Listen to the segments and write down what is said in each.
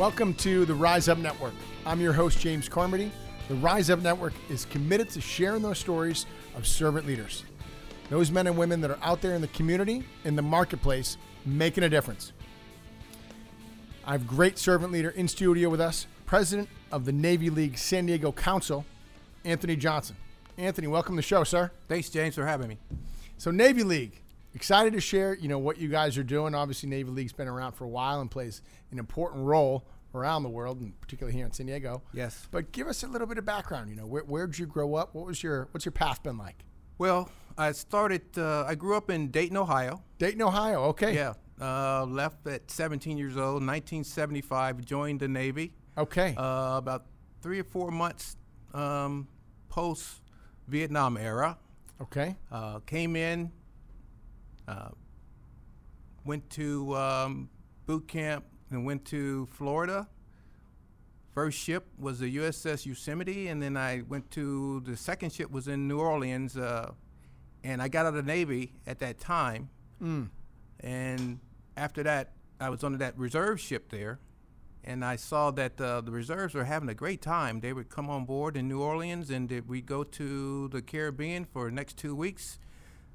Welcome to the Rise Up Network. I'm your host, James Carmody. The Rise Up Network is committed to sharing those stories of servant leaders, those men and women that are out there in the community, in the marketplace, making a difference. I have great servant leader in studio with us, president of the Navy League San Diego Council, Anthony Johnson. Anthony, welcome to the show, sir. Thanks, James, for having me. So, Navy League, excited to share, you know, what you guys are doing. Obviously, Navy League's been around for a while and plays an important role around the world, and particularly here in San Diego. Yes. But give us a little bit of background. You know, where where'd you grow up? What was your what's your path been like? Well, I started. Uh, I grew up in Dayton, Ohio. Dayton, Ohio. Okay. Yeah. Uh, left at 17 years old, 1975. Joined the Navy. Okay. Uh, about three or four months um, post Vietnam era. okay. Uh, came in. Uh, went to um, boot camp and went to Florida. First ship was the USS Yosemite, and then I went to the second ship was in New Orleans, uh, and I got out of the Navy at that time. Mm. And after that, I was on that reserve ship there, and I saw that uh, the reserves were having a great time. They would come on board in New Orleans, and we'd go to the Caribbean for the next two weeks.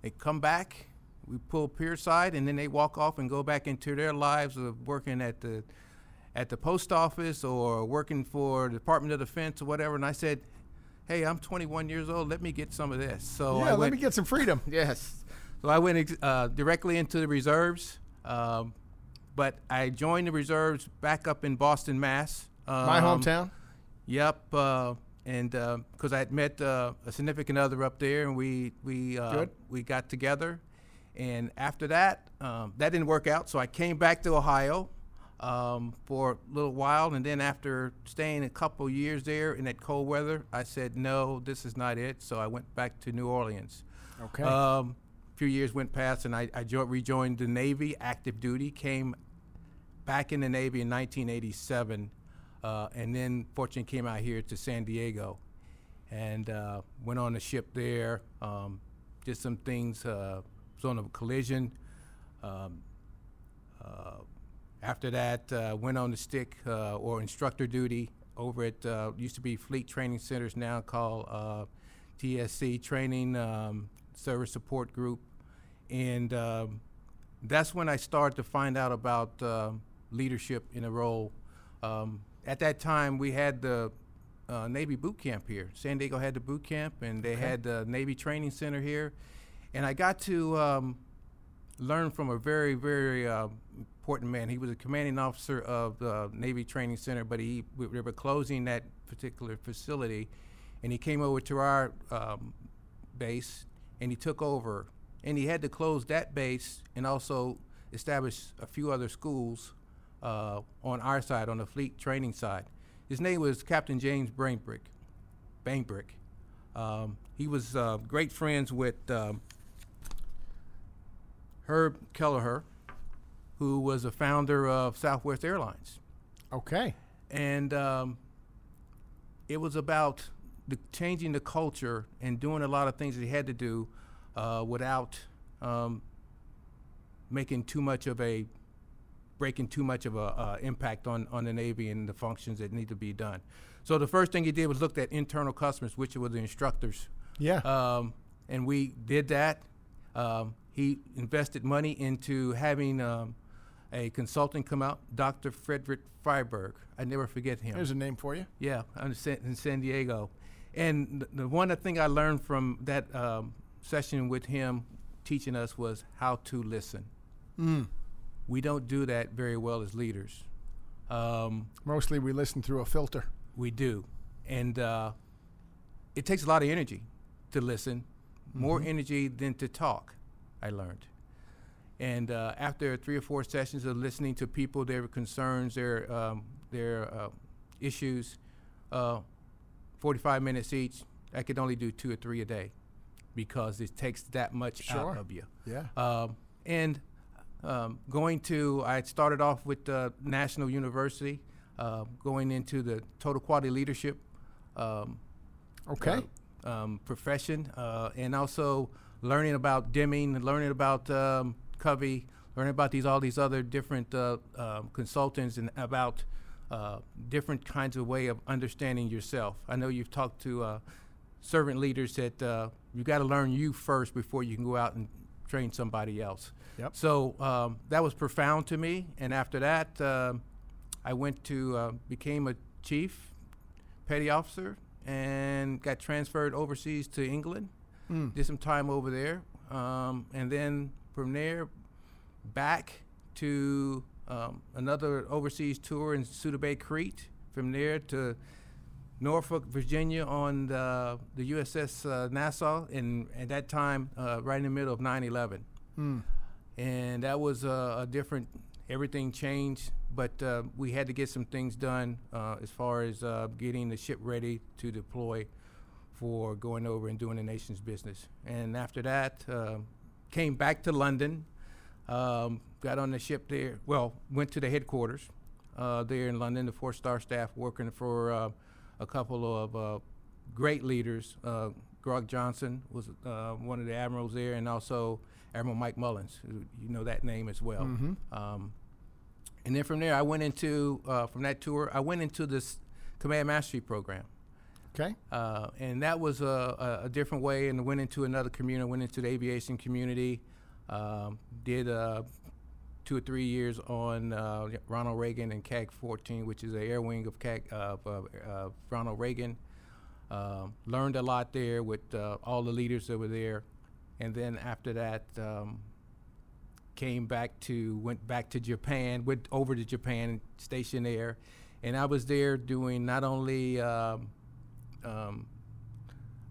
They'd come back, we pull pier side, and then they walk off and go back into their lives of working at the at the post office or working for the Department of Defense or whatever. And I said, "Hey, I'm 21 years old. Let me get some of this." So yeah, I let me get some freedom. Yes. So I went ex- uh, directly into the reserves, um, but I joined the reserves back up in Boston, Mass. Um, My hometown. Yep. Uh, and because I had met uh, a significant other up there, and we we uh, we got together. And after that, um, that didn't work out. So I came back to Ohio um, for a little while, and then after staying a couple years there in that cold weather, I said, "No, this is not it." So I went back to New Orleans. Okay. Um, a few years went past, and I, I jo- rejoined the Navy, active duty. Came back in the Navy in 1987, uh, and then fortunately came out here to San Diego, and uh, went on a ship there. Um, did some things. Uh, was of collision. Um, uh, after that, uh, went on the stick uh, or instructor duty over at uh, used to be Fleet Training Centers, now called uh, TSC Training um, Service Support Group, and um, that's when I started to find out about um leadership in a role. Um, at that time, we had the uh, Navy boot camp here. San Diego had the boot camp, and they Okay. had the Navy Training Center here, and I got to um, learn from a very, very uh, important man. He was a commanding officer of the Navy Training Center, but he we, were closing that particular facility, and he came over to our um, base and he took over, and he had to close that base and also establish a few other schools uh, on our side, on the fleet training side. His name was Captain James Bainbrick. Bainbrick. Um, he was uh, great friends with um, Herb Kelleher, who was a founder of Southwest Airlines. okay. And um, it was about the changing the culture and doing a lot of things that he had to do uh, without um, making too much of a breaking too much of a uh, impact on, on the Navy and the functions that need to be done. So the first thing he did was looked at internal customers, which were the instructors. Yeah. Um, and we did that. Um, he invested money into having um, a consultant come out, Dr. Frederick Freiberg. I never forget him. There's a name for you. Yeah, I'm in San, in San Diego. And the, one thing I learned from that um, session with him teaching us was how to listen. Mm. We don't do that very well as leaders. Um, Mostly we listen through a filter. we do. And uh, it takes a lot of energy to listen, more energy than to talk, I learned. And uh, after three or four sessions of listening to people, their concerns, their, um, their uh, issues, uh, 45 minutes each, I could only do two or three a day because it takes that much Sure. out of you. Yeah. Um, and um, going to, I started off with uh, National University, uh, going into the total quality leadership um, Okay. uh, um, profession, uh, and also learning about Deming, learning about um, Covey, learning about these all these other different uh, um, consultants, and about uh, different kinds of way of understanding yourself. I know you've talked to uh, servant leaders that uh, you got to learn you first before you can go out and train somebody else. Yep. So um, that was profound to me. And after that, um I went to uh, became a chief petty officer and got transferred overseas to England. Mm. Did some time over there, um, and then from there back to um, another overseas tour in Suda Bay, Crete. From there to Norfolk, Virginia, on the, the USS uh, Nassau, and at that time, uh, right in the middle of 9/11, Mm. and that was a, a different. Everything changed, but uh, we had to get some things done uh, as far as uh, getting the ship ready to deploy for going over and doing the nation's business. And after that, uh, came back to London, um, got on the ship there. Well, went to the headquarters uh, there in London, the four-star staff working for uh, a couple of uh, great leaders. Uh, Greg Johnson was uh, one of the admirals there, and also Admiral Mike Mullins. who- You know that name as well. Mhm. Um, and then from there, I went into uh, from that tour. I went into this command mastery program. Okay. Uh, and that was a, a, different way, and went into another community, went into the aviation community, um, did uh, two or three years on uh, Ronald Reagan and CAG 14, which is the air wing of of uh, uh, Ronald Reagan. Um, learned a lot there with uh, all the leaders that were there, and then after that, um, came back to went back to Japan, went over to Japan, stationed there, and I was there doing not only um, um,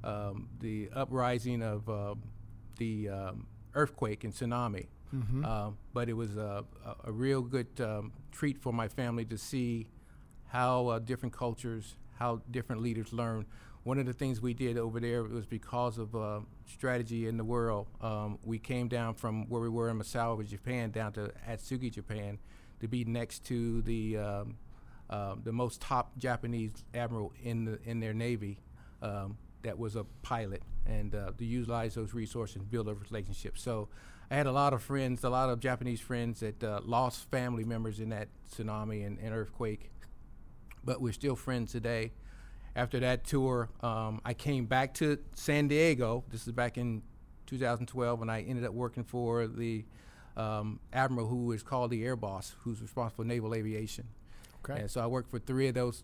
um, the uprising of um the um, earthquake and tsunami. Mhm. Um, but it was a, a, a real good um, treat for my family to see how uh, different cultures, how different leaders learn. One of the things we did over there was because of uh, strategy in the world. Um, we came down from where we were in Misawa, Japan, down to Atsugi, Japan, to be next to the um, uh, the most top Japanese admiral in the in their navy. Um, that was a pilot, and uh, to utilize those resources and build a relationship. So, I had a lot of friends, a lot of Japanese friends that uh, lost family members in that tsunami and, and earthquake, but we're still friends today. After that tour, um, I came back to San Diego. This is back in 2012, and I ended up working for the um, admiral who is called the Air Boss, who's responsible for naval aviation. Okay. And so I worked for three of those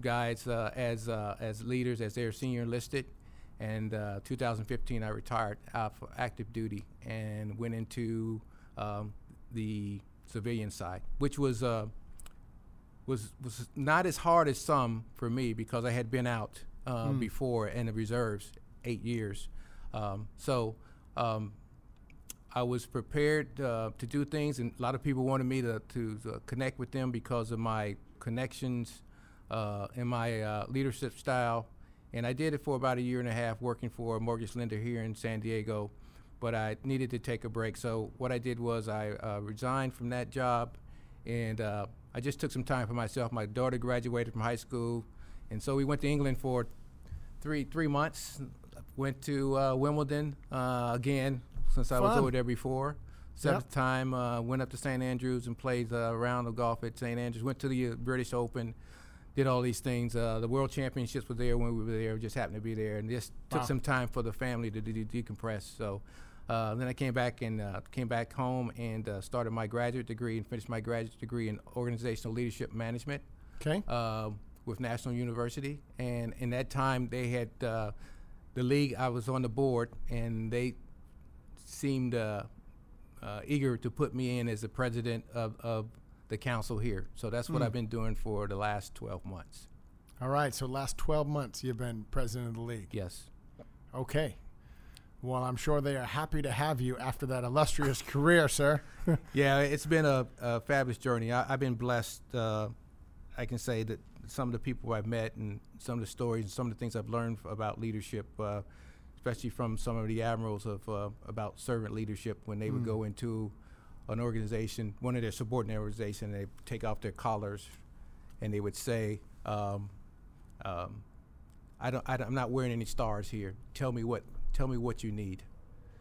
guys uh, as uh, as leaders, as their senior enlisted. And uh, 2015, I retired out for active duty and went into um, the civilian side, which was uh, was was not as hard as some for me because I had been out uh, Mm. before in the reserves eight years. Um, so um, I was prepared uh, to do things, and a lot of people wanted me to, to uh, connect with them because of my connections uh, and my uh, leadership style. And I did it for about a year and a half, working for a mortgage lender here in San Diego. But I needed to take a break, so what I did was I uh, resigned from that job, and uh, I just took some time for myself. My daughter graduated from high school, and so we went to England for three three months. Went to Wimbledon again since I was Fun. over there before. Seventh time, uh, went up to St Andrews and played a round of golf at St Andrews. Went to the uh, British Open, did all these things. Uh, the World Championships were there when we were there. Just happened to be there, and just took some time for the family to de- de- decompress. So. Uh, then I came back and uh, came back home and uh, started my graduate degree and finished my graduate degree in organizational leadership management Okay. uh, with National University, and in that time they had uh, the league. I was on the board, and they seemed uh, uh, eager to put me in as the president of, of the council here. So that's what Hmm. I've been doing for the last 12 months. All right. So last 12 months you've been president of the league. Yes. Okay. Well, I'm sure they are happy to have you after that illustrious career, sir. Yeah, it's been a, a fabulous journey. I, I've been blessed. Uh, I can say that some of the people I've met and some of the stories and some of the things I've learned about leadership, uh, especially from some of the admirals of uh, about servant leadership, when they would Mm. go into an organization, one of their subordinate organization, they take off their collars, and they would say, um, um, I don't, I "I'm not wearing any stars here. Tell me what, tell me what you need."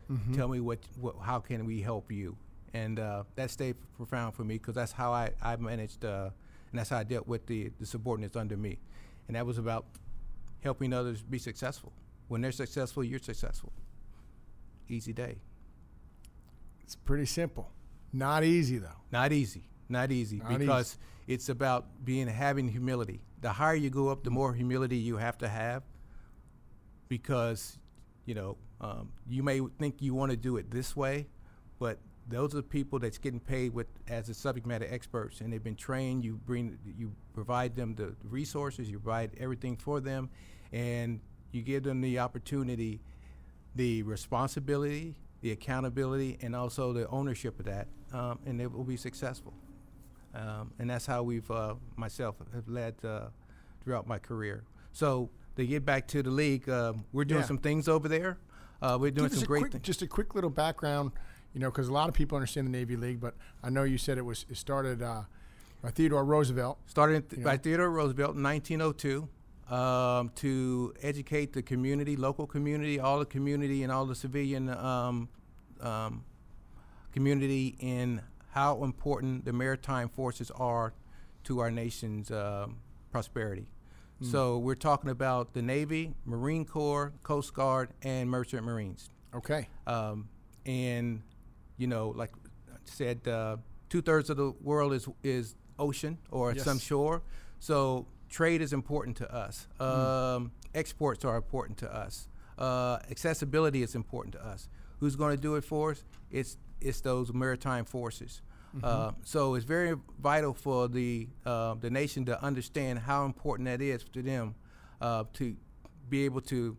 Mhm. tell me what, what how can we help you and uh, that stayed profound for me because that's how I, I managed uh, and that's how I dealt with the the subordinates under me, and that was about helping others be successful. When they're successful, you're successful. Easy day. It's pretty simple. Not easy though. Not easy. Not easy Not because it's about being having humility. The higher you go up, the more humility you have to have. Because, you know, um, you may think you want to do it this way, but those are the people that's getting paid with as the subject matter experts, and they've been trained. You bring, you provide them the resources, you provide everything for them, and you give them the opportunity, the responsibility, the accountability, and also the ownership of that, um, and they will be successful. Um, and that's how we've uh, myself have led uh, throughout my career. So to get back to the league, uh, we're doing Yeah. some things over there. Uh, we're doing Give some great quick, things. Just a quick little background, you know, because a lot of people understand the Navy League, but I know you said it was it started uh, by Theodore Roosevelt. Started th- by know. Theodore Roosevelt in 1902 um, to educate the community, local community, all the community, and all the civilian um, um, community in how important the maritime forces are to our nation's um, prosperity. So we're talking about the Navy, Marine Corps, Coast Guard, and Merchant Marines. Okay. Um, and you know, like I said, uh, two thirds of the world is is ocean or some shore. So trade is important to us. Um, Exports are important to us. Uh, accessibility is important to us. Who's going to do it for us? It's it's those maritime forces. Uh, so it's very vital for the uh, the nation to understand how important that is to them uh, to be able to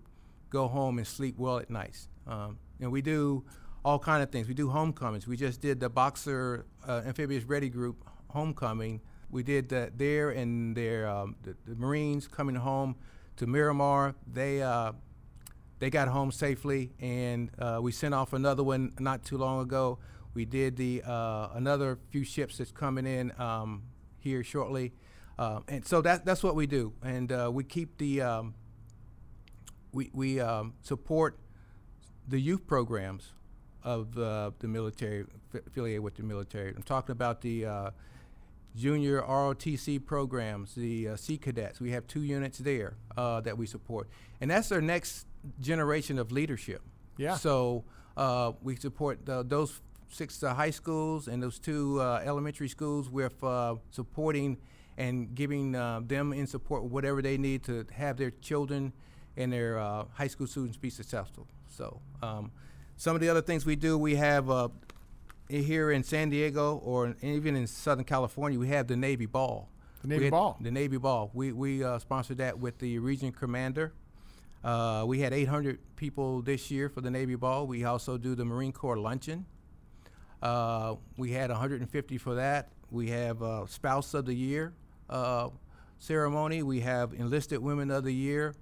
go home and sleep well at nights. Um, and we do all kind of things. We do homecomings. We just did the Boxer uh, Amphibious Ready Group homecoming. We did that there, and their um, the, the Marines coming home to Miramar. They uh, they got home safely, and uh, we sent off another one not too long ago. We did the uh, another few ships that's coming in um, here shortly, um, and so that that's what we do, and uh, we keep the um, we we um, support the youth programs of uh, the military affiliated with the military. I'm talking about the uh, junior ROTC programs, the uh, Sea Cadets. We have two units there uh, that we support, and that's our next generation of leadership. Yeah. So uh, we support the, those six uh, high schools and those two uh, elementary schools with uh, supporting and giving uh, them in support whatever they need to have their children and their uh, high school students be successful. So um, some of the other things we do, we have uh, here in San Diego or even in Southern California, we have the Navy Ball. The Navy had Ball. The Navy Ball. We we uh, sponsored that with the region commander. Uh, we had 800 people this year for the Navy Ball. We also do the Marine Corps luncheon. Uh, we had 150 for that. We have uh, Spouse of the Year uh, ceremony. We have Enlisted Women of the Year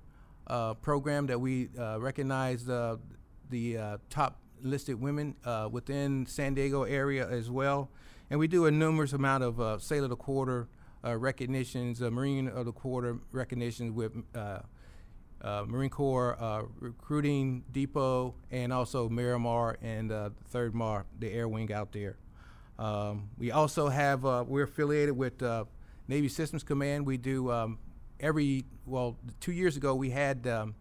uh, program that we uh, recognize the uh, top enlisted women uh, within San Diego area as well. And we do a numerous amount of uh, Sailor of the Quarter uh, recognitions, uh, Marine of the Quarter recognitions with uh, Marine Corps Recruiting Depot and also Miramar and Third Mar, the air wing out there. Um, we also have, we're affiliated with Navy Systems Command. We do um, every, well, two years ago we had um,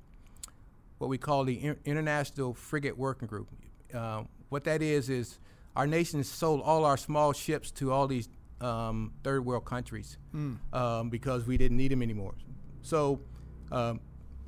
what we call the Inter- International Frigate Working Group. Uh, what that is, is our nation sold all our small ships to all these um, third world countries um, because we didn't need them anymore. So um,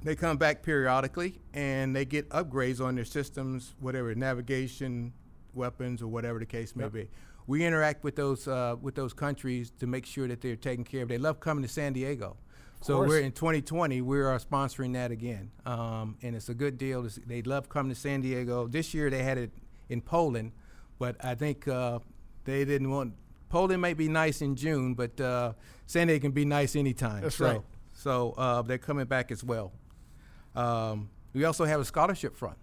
they come back periodically and they get upgrades on their systems, whatever navigation, weapons, or whatever the case may Yep. be. We interact with those uh, with those countries to make sure that they're taken care of. They love coming to San Diego. So we're in 2020. We are sponsoring that again, um, and it's a good deal. They love coming to San Diego. This year they had it in Poland, but I think uh, they didn't want. Poland might be nice in June, but uh, San Diego can be nice anytime. That's so, right. So uh, they're coming back as well. Um, we also have a scholarship fund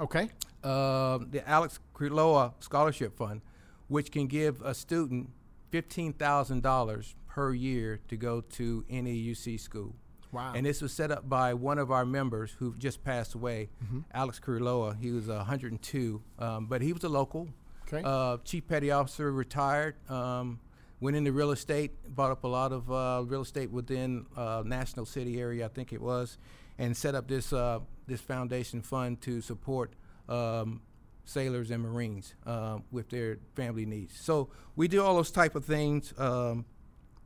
Okay. um, the Alex Kriloa Scholarship Fund, which can give a student $15,000 per year to go to any UC school. Wow. And this was set up by one of our members who just passed away, Mm-hmm. Alex Kriloa. He was 102, um, but he was a local. Okay. Uh, Chief Petty Officer, retired. Um, went into real estate, bought up a lot of uh, real estate within uh, National City area, I think it was, and set up this uh, this foundation fund to support um, sailors and Marines uh, with their family needs. So we do all those type of things um,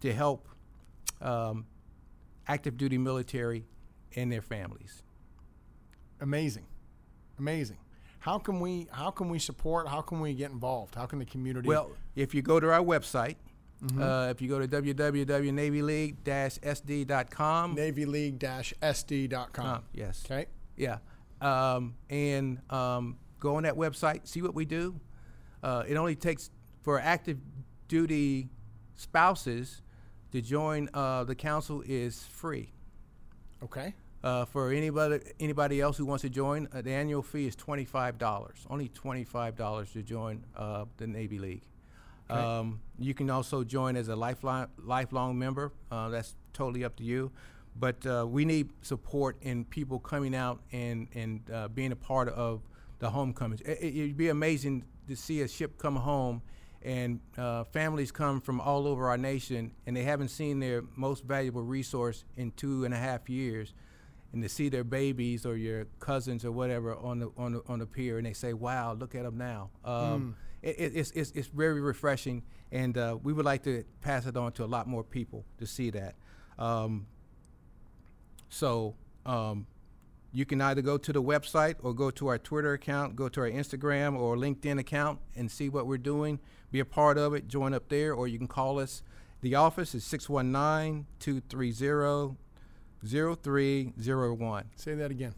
to help um, active duty military and their families. Amazing, amazing. How can we how can we support? How can we get involved? How can the community? Well, if you go to our website, uh, if you go to www.navyleague-sd.com, NavyLeague-SD.com. uh, yes, Okay. yeah, um, and um, go on that website, see what we do. Uh, it only takes for active duty spouses to join uh, the council is free. Okay. Uh, for anybody anybody else who wants to join, uh, the annual fee is twenty five dollars. Only twenty five dollars to join uh, the Navy League. Okay. Um, you can also join as a lifelong lifelong member. Uh, that's totally up to you. But uh, we need support in people coming out and and uh, being a part of the homecomings. It, it, it'd be amazing to see a ship come home. And uh, families come from all over our nation, and they haven't seen their most valuable resource in two and a half years and to see their babies or your cousins or whatever on the on the, on the pier, and they say, "Wow, look at them now." Um, it, it, it's, it's it's very refreshing, and uh, we would like to pass it on to a lot more people to see that. Um, so um, you can either go to the website or go to our Twitter account, go to our Instagram or LinkedIn account, and see what we're doing. Be a part of it. Join up there, or you can call us. The office is 619 230 0301. Say that again.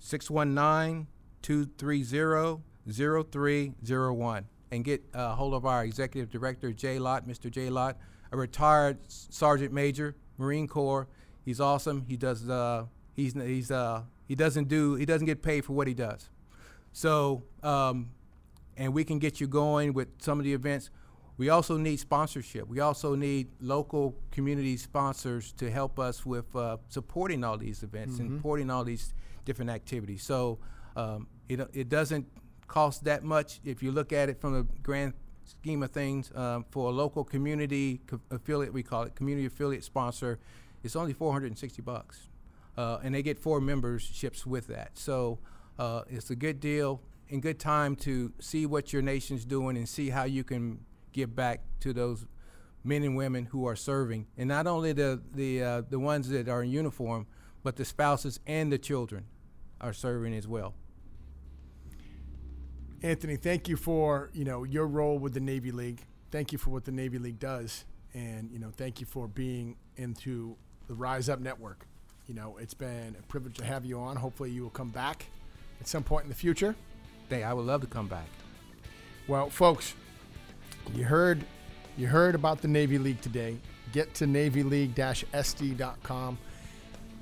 619 230 0301. And get a hold of our executive director, Jay Lott, Mr. Jay Lott, a retired sergeant major, Marine Corps. He's awesome. He does, uh, he's, he's, uh, he doesn't do, he doesn't get paid for what he does. So, um, and we can get you going with some of the events. We also need sponsorship. We also need local community sponsors to help us with uh, supporting all these events and supporting all these different activities. So um, it, it doesn't cost that much if you look at it from a grand scheme of things. Um, for a local community co- affiliate, we call it community affiliate sponsor, it's only 460 bucks, uh, and they get four memberships with that. So uh, it's a good deal and good time to see what your nation's doing and see how you can give back to those men and women who are serving, and not only the the uh, the ones that are in uniform, but the spouses and the children are serving as well. Anthony, thank you for you know your role with the Navy League. Thank you for what the Navy League does, and you know thank you for being into the Rise Up Network. You know it's been a privilege to have you on. Hopefully you will come back at some point in the future. Hey, I would love to come back. Well, folks, you heard you heard about the Navy League today. Get to navyleague-sd.com.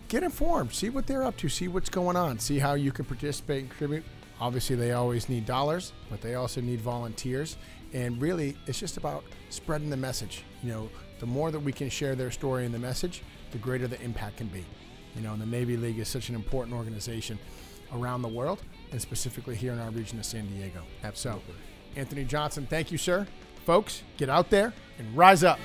Get informed. See what they're up to. See what's going on. See how you can participate and contribute. Obviously, they always need dollars, but they also need volunteers. And really, it's just about spreading the message. You know, the more that we can share their story and the message, the greater the impact can be. You know, and the Navy League is such an important organization around the world, and specifically here in our region of San Diego. Absolutely. So, Anthony Johnson, thank you, sir. Folks, get out there and rise up.